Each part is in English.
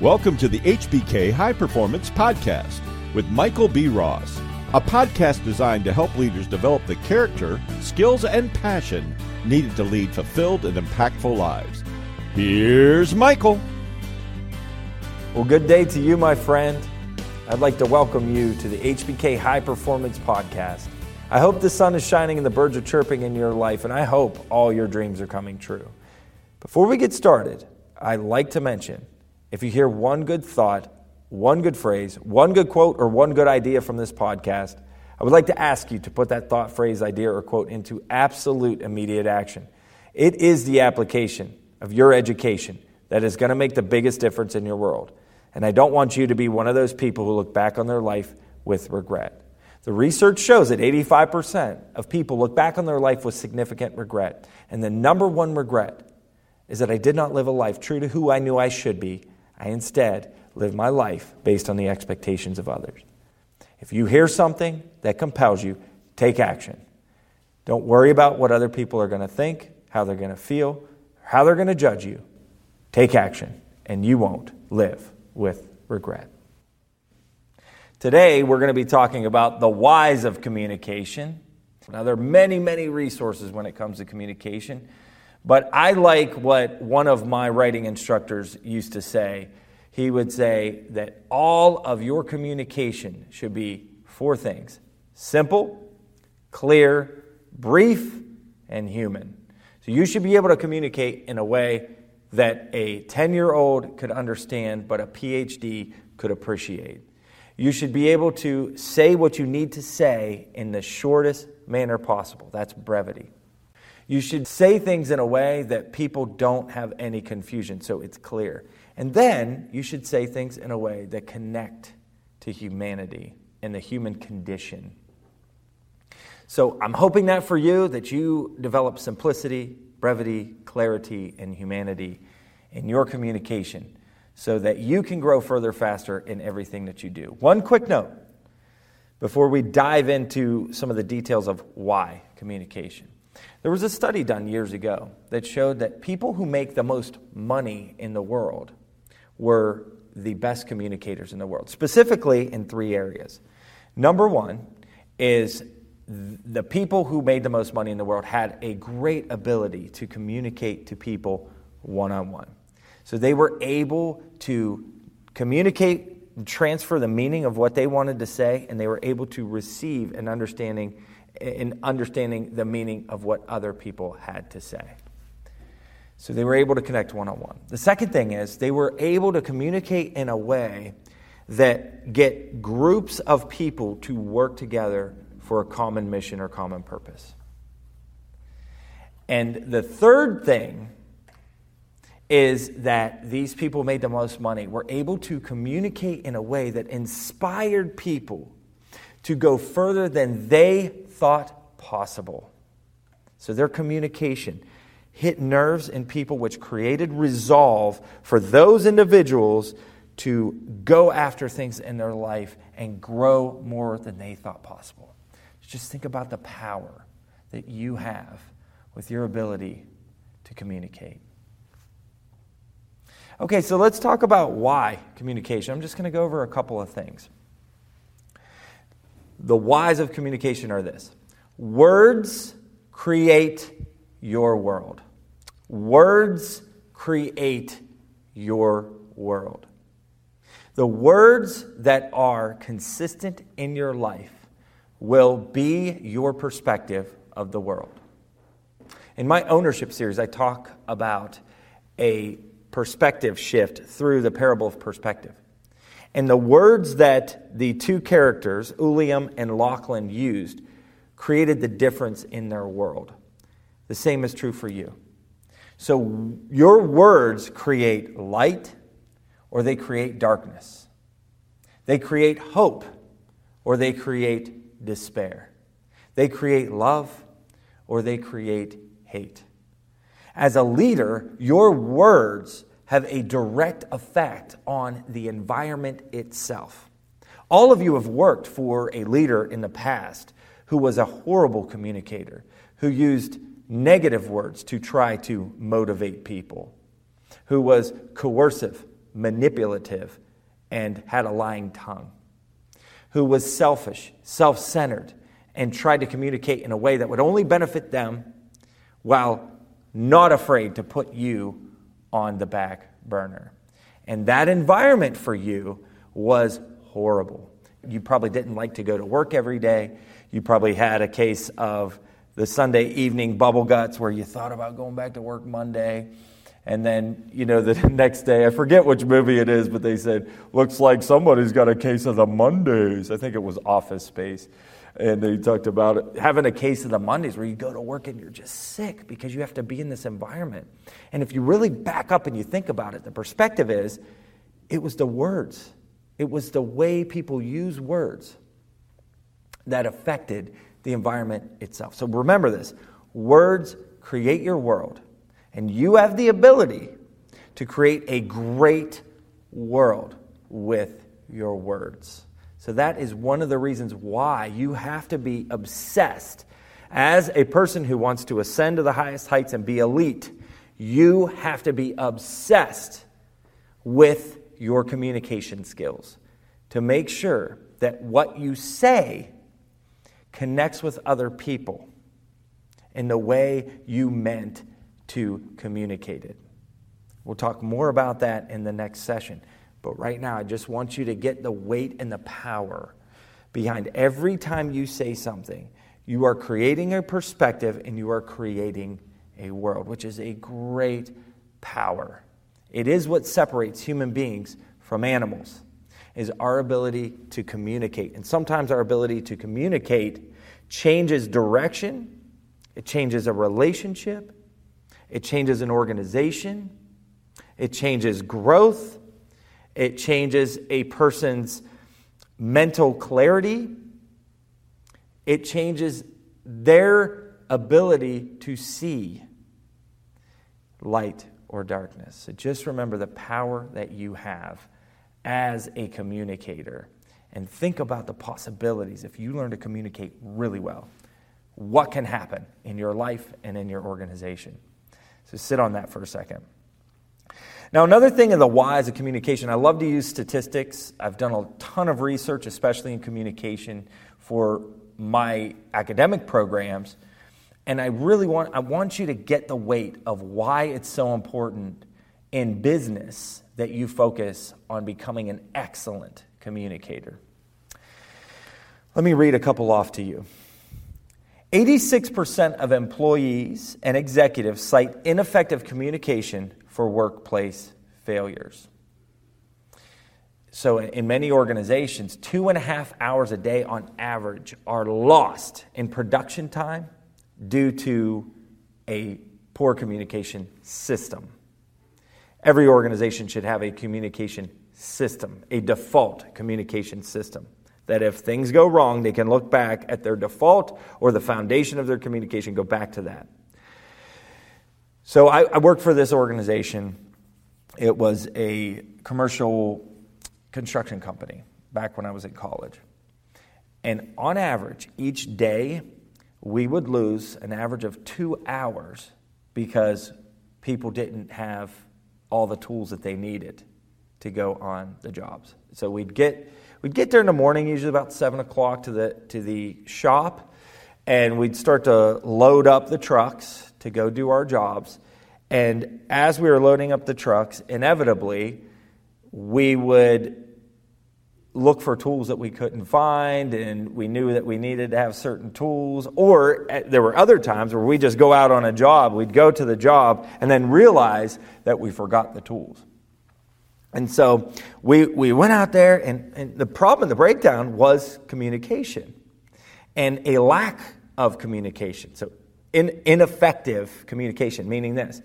Welcome to the HBK High Performance Podcast with Michael B. Ross, a podcast designed to help leaders develop the character, skills, and passion needed to lead fulfilled and impactful lives. Here's Michael. Well, good day to you, my friend. I'd like to welcome you to the HBK High Performance Podcast. I hope the sun is shining and the birds are chirping in your life, and I hope all your dreams are coming true. Before we get started, I'd like to mention if you hear one good thought, one good phrase, one good quote, or one good idea from this podcast, I would like to ask you to put that thought, phrase, idea, or quote into absolute immediate action. It is the application of your education that is going to make the biggest difference in your world. And I don't want you to be one of those people who look back on their life with regret. The research shows that 85% of people look back on their life with significant regret. And the number one regret is that I did not live a life true to who I knew I should be I instead live my life based on the expectations of others. If you hear something that compels you, take action. Don't worry about what other people are going to think, how they're going to feel, how they're going to judge you. Take action, and you won't live with regret. Today, we're going to be talking about the whys of communication. Now, there are many, many resources when it comes to communication. But I like what one of my writing instructors used to say. He would say that all of your communication should be four things simple, clear, brief, and human. So you should be able to communicate in a way that a 10 year old could understand, but a PhD could appreciate. You should be able to say what you need to say in the shortest manner possible. That's brevity. You should say things in a way that people don't have any confusion, so it's clear. And then you should say things in a way that connect to humanity and the human condition. So I'm hoping that for you, that you develop simplicity, brevity, clarity, and humanity in your communication so that you can grow further faster in everything that you do. One quick note before we dive into some of the details of why communication. There was a study done years ago that showed that people who make the most money in the world were the best communicators in the world, specifically in three areas. Number one is the people who made the most money in the world had a great ability to communicate to people one on one. So they were able to communicate, transfer the meaning of what they wanted to say, and they were able to receive an understanding in understanding the meaning of what other people had to say. So they were able to connect one on one. The second thing is they were able to communicate in a way that get groups of people to work together for a common mission or common purpose. And the third thing is that these people made the most money, were able to communicate in a way that inspired people to go further than they thought possible. So their communication hit nerves in people, which created resolve for those individuals to go after things in their life and grow more than they thought possible. Just think about the power that you have with your ability to communicate. Okay, so let's talk about why communication. I'm just going to go over a couple of things. The whys of communication are this words create your world. Words create your world. The words that are consistent in your life will be your perspective of the world. In my ownership series, I talk about a perspective shift through the parable of perspective. And the words that the two characters, Uliam and Lachlan, used created the difference in their world. The same is true for you. So your words create light or they create darkness. They create hope or they create despair. They create love or they create hate. As a leader, your words have a direct effect on the environment itself. All of you have worked for a leader in the past who was a horrible communicator, who used negative words to try to motivate people, who was coercive, manipulative, and had a lying tongue, who was selfish, self centered, and tried to communicate in a way that would only benefit them while not afraid to put you on the back burner. And that environment for you was horrible. You probably didn't like to go to work every day. You probably had a case of the Sunday evening bubble guts where you thought about going back to work Monday. And then, you know, the next day, I forget which movie it is, but they said, looks like somebody's got a case of the Mondays. I think it was Office Space. And he talked about it, having a case of the Mondays where you go to work and you're just sick because you have to be in this environment. And if you really back up and you think about it, the perspective is it was the words, it was the way people use words that affected the environment itself. So remember this words create your world, and you have the ability to create a great world with your words. So, that is one of the reasons why you have to be obsessed. As a person who wants to ascend to the highest heights and be elite, you have to be obsessed with your communication skills to make sure that what you say connects with other people in the way you meant to communicate it. We'll talk more about that in the next session. But right now, I just want you to get the weight and the power behind every time you say something. You are creating a perspective and you are creating a world, which is a great power. It is what separates human beings from animals is our ability to communicate. And sometimes our ability to communicate changes direction, it changes a relationship, it changes an organization, it changes growth, it changes a person's mental clarity, it changes their ability to see light or darkness. So just remember the power that you have as a communicator and think about the possibilities if you learn to communicate really well. What can happen in your life and in your organization? So sit on that for a second. Now, another thing in the whys of communication, I love to use statistics. I've done a ton of research, especially in communication, for my academic programs. And I really want, I want you to get the weight of why it's so important in business that you focus on becoming an excellent communicator. Let me read a couple off to you. 86% of employees and executives cite ineffective communication for workplace failures. So, in many organizations, two and a half hours a day on average are lost in production time due to a poor communication system. Every organization should have a communication system, a default communication system. That if things go wrong, they can look back at their default or the foundation of their communication, go back to that. So I, I worked for this organization. It was a commercial construction company back when I was in college. And on average, each day, we would lose an average of two hours because people didn't have all the tools that they needed to go on the jobs. So we'd get we'd get there in the morning, usually about seven o'clock, to the to the shop, and we'd start to load up the trucks to go do our jobs. And as we were loading up the trucks, inevitably, we would look for tools that we couldn't find, and we knew that we needed to have certain tools. Or eh, there were other times where we just go out on a job, we'd go to the job, and then realize that we forgot the tools. And so we, we went out there, and, and the problem, the breakdown was communication and a lack of communication. So, in, ineffective communication, meaning this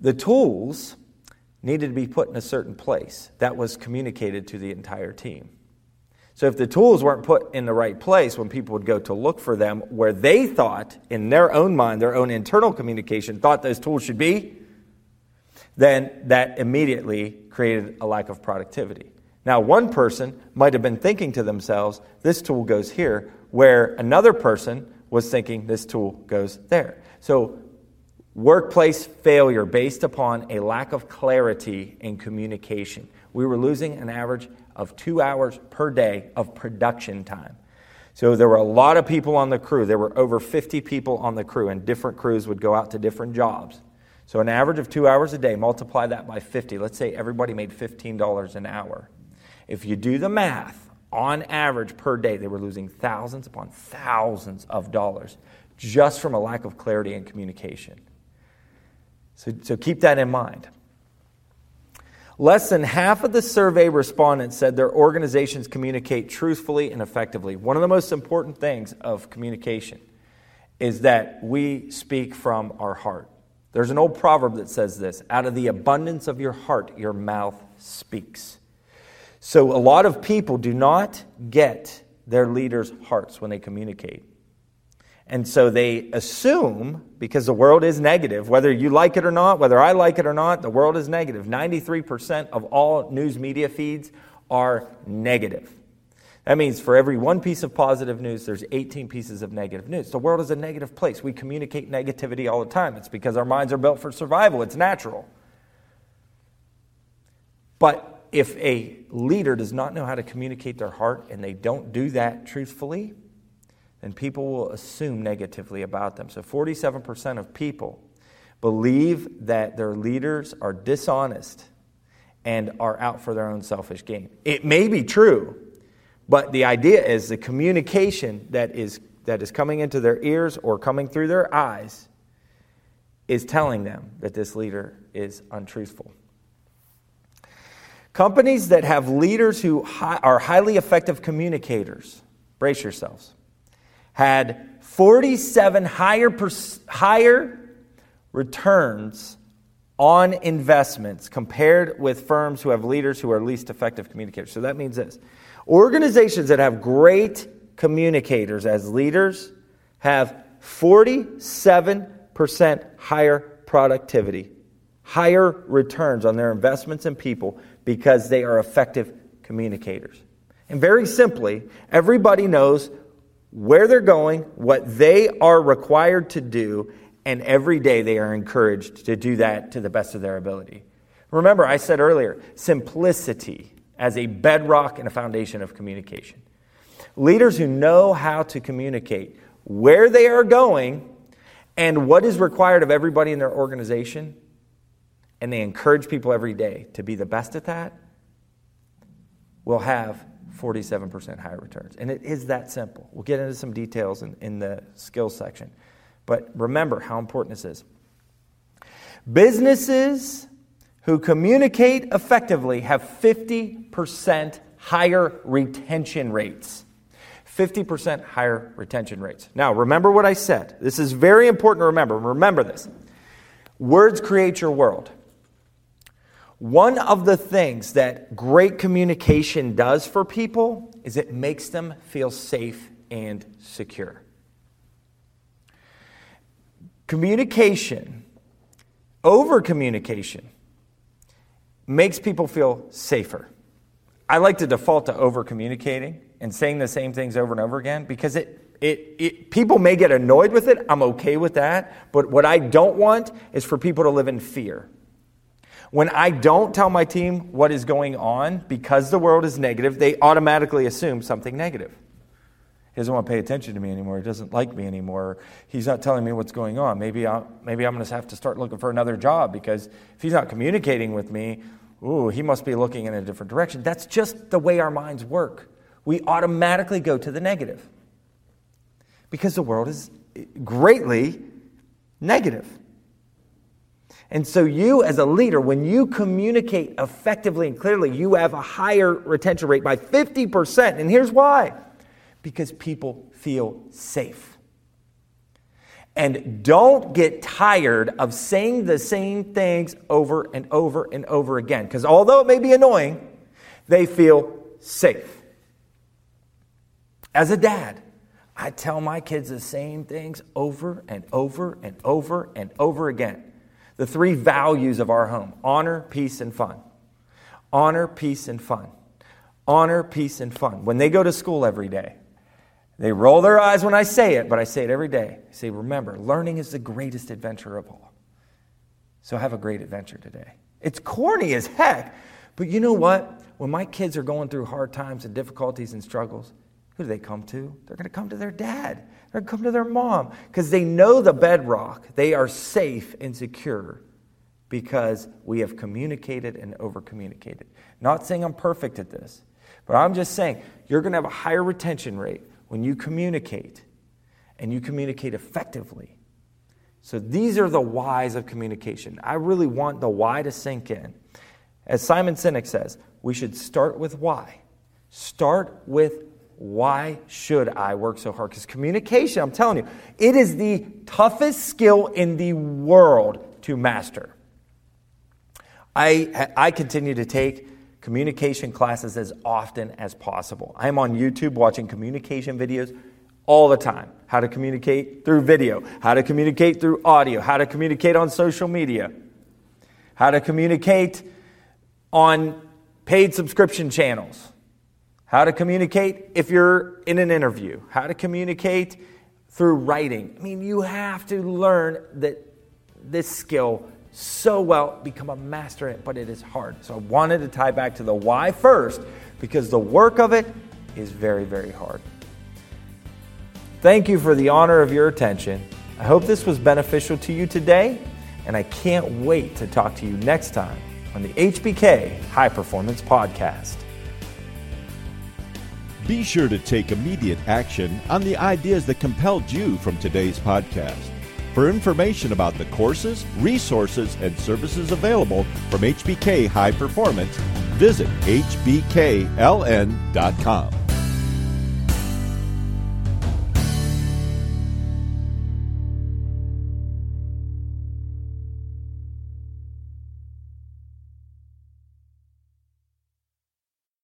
the tools needed to be put in a certain place that was communicated to the entire team. So if the tools weren't put in the right place when people would go to look for them, where they thought, in their own mind, their own internal communication, thought those tools should be, then that immediately created a lack of productivity. Now, one person might have been thinking to themselves, this tool goes here, where another person was thinking, this tool goes there. So workplace failure based upon a lack of clarity in communication. We were losing an average of two hours per day of production time. So there were a lot of people on the crew. There were over 50 people on the crew, and different crews would go out to different jobs. So an average of two hours a day, multiply that by 50. Let's say everybody made $15 an hour. If you do the math, on average per day, they were losing thousands upon thousands of dollars just from a lack of clarity and communication. So, so keep that in mind. Less than half of the survey respondents said their organizations communicate truthfully and effectively. One of the most important things of communication is that we speak from our heart. There's an old proverb that says this out of the abundance of your heart, your mouth speaks. So, a lot of people do not get their leaders' hearts when they communicate. And so they assume, because the world is negative, whether you like it or not, whether I like it or not, the world is negative. 93% of all news media feeds are negative. That means for every one piece of positive news, there's 18 pieces of negative news. The world is a negative place. We communicate negativity all the time. It's because our minds are built for survival, it's natural. But if a leader does not know how to communicate their heart and they don't do that truthfully, then people will assume negatively about them. So 47% of people believe that their leaders are dishonest and are out for their own selfish gain. It may be true, but the idea is the communication that is, that is coming into their ears or coming through their eyes is telling them that this leader is untruthful. Companies that have leaders who are highly effective communicators, brace yourselves had 47 higher, higher returns on investments compared with firms who have leaders who are least effective communicators. So that means this organizations that have great communicators as leaders have 47% higher productivity, higher returns on their investments in people because they are effective communicators. And very simply, everybody knows where they're going, what they are required to do, and every day they are encouraged to do that to the best of their ability. Remember, I said earlier simplicity as a bedrock and a foundation of communication. Leaders who know how to communicate where they are going and what is required of everybody in their organization, and they encourage people every day to be the best at that, will have 47% higher returns. And it is that simple. We'll get into some details in, in the skills section. But remember how important this is. Businesses who communicate effectively have 50% higher retention rates. 50% higher retention rates. Now, remember what I said. This is very important to remember. Remember this. Words create your world. One of the things that great communication does for people is it makes them feel safe and secure. Communication, over communication, makes people feel safer. I like to default to over communicating and saying the same things over and over again because it, it, it, people may get annoyed with it. I'm okay with that. But what I don't want is for people to live in fear. When I don't tell my team what is going on because the world is negative, they automatically assume something negative. He doesn't want to pay attention to me anymore. He doesn't like me anymore. He's not telling me what's going on. Maybe, i maybe I'm going to have to start looking for another job because if he's not communicating with me, ooh, he must be looking in a different direction. That's just the way our minds work. We automatically go to the negative because the world is greatly negative. And so, you as a leader, when you communicate effectively and clearly, you have a higher retention rate by 50%. And here's why because people feel safe. And don't get tired of saying the same things over and over and over again. Because although it may be annoying, they feel safe. As a dad, I tell my kids the same things over and over and over and over again the three values of our home honor, peace, and fun. Honor, peace, and fun. Honor, peace, and fun. When they go to school every day, they roll their eyes when I say it, but I say it every day. I say, remember, learning is the greatest adventure of all. So have a great adventure today. It's corny as heck, but you know what? When my kids are going through hard times and difficulties and struggles, who do they come to? They're going to come to their dad. They're going to come to their mom because they know the bedrock. They are safe and secure because we have communicated and over communicated. Not saying I'm perfect at this, but I'm just saying you're going to have a higher retention rate when you communicate and you communicate effectively. So these are the whys of communication. I really want the why to sink in. As Simon Sinek says, we should start with why. Start with why should I work so hard? Because communication, I'm telling you, it is the toughest skill in the world to master. I, I continue to take communication classes as often as possible. I'm on YouTube watching communication videos all the time. How to communicate through video, how to communicate through audio, how to communicate on social media, how to communicate on paid subscription channels, how to communicate if you're in an interview, how to communicate through writing. I mean, you have to learn that this skill so well, become a master at it, but it is hard. So I wanted to tie back to the why first because the work of it is very, very hard. Thank you for the honor of your attention. I hope this was beneficial to you today, and I can't wait to talk to you next time on the HBK High Performance Podcast. Be sure to take immediate action on the ideas that compelled you from today's podcast. For information about the courses, resources, and services available from HBK High Performance, visit hbkln.com.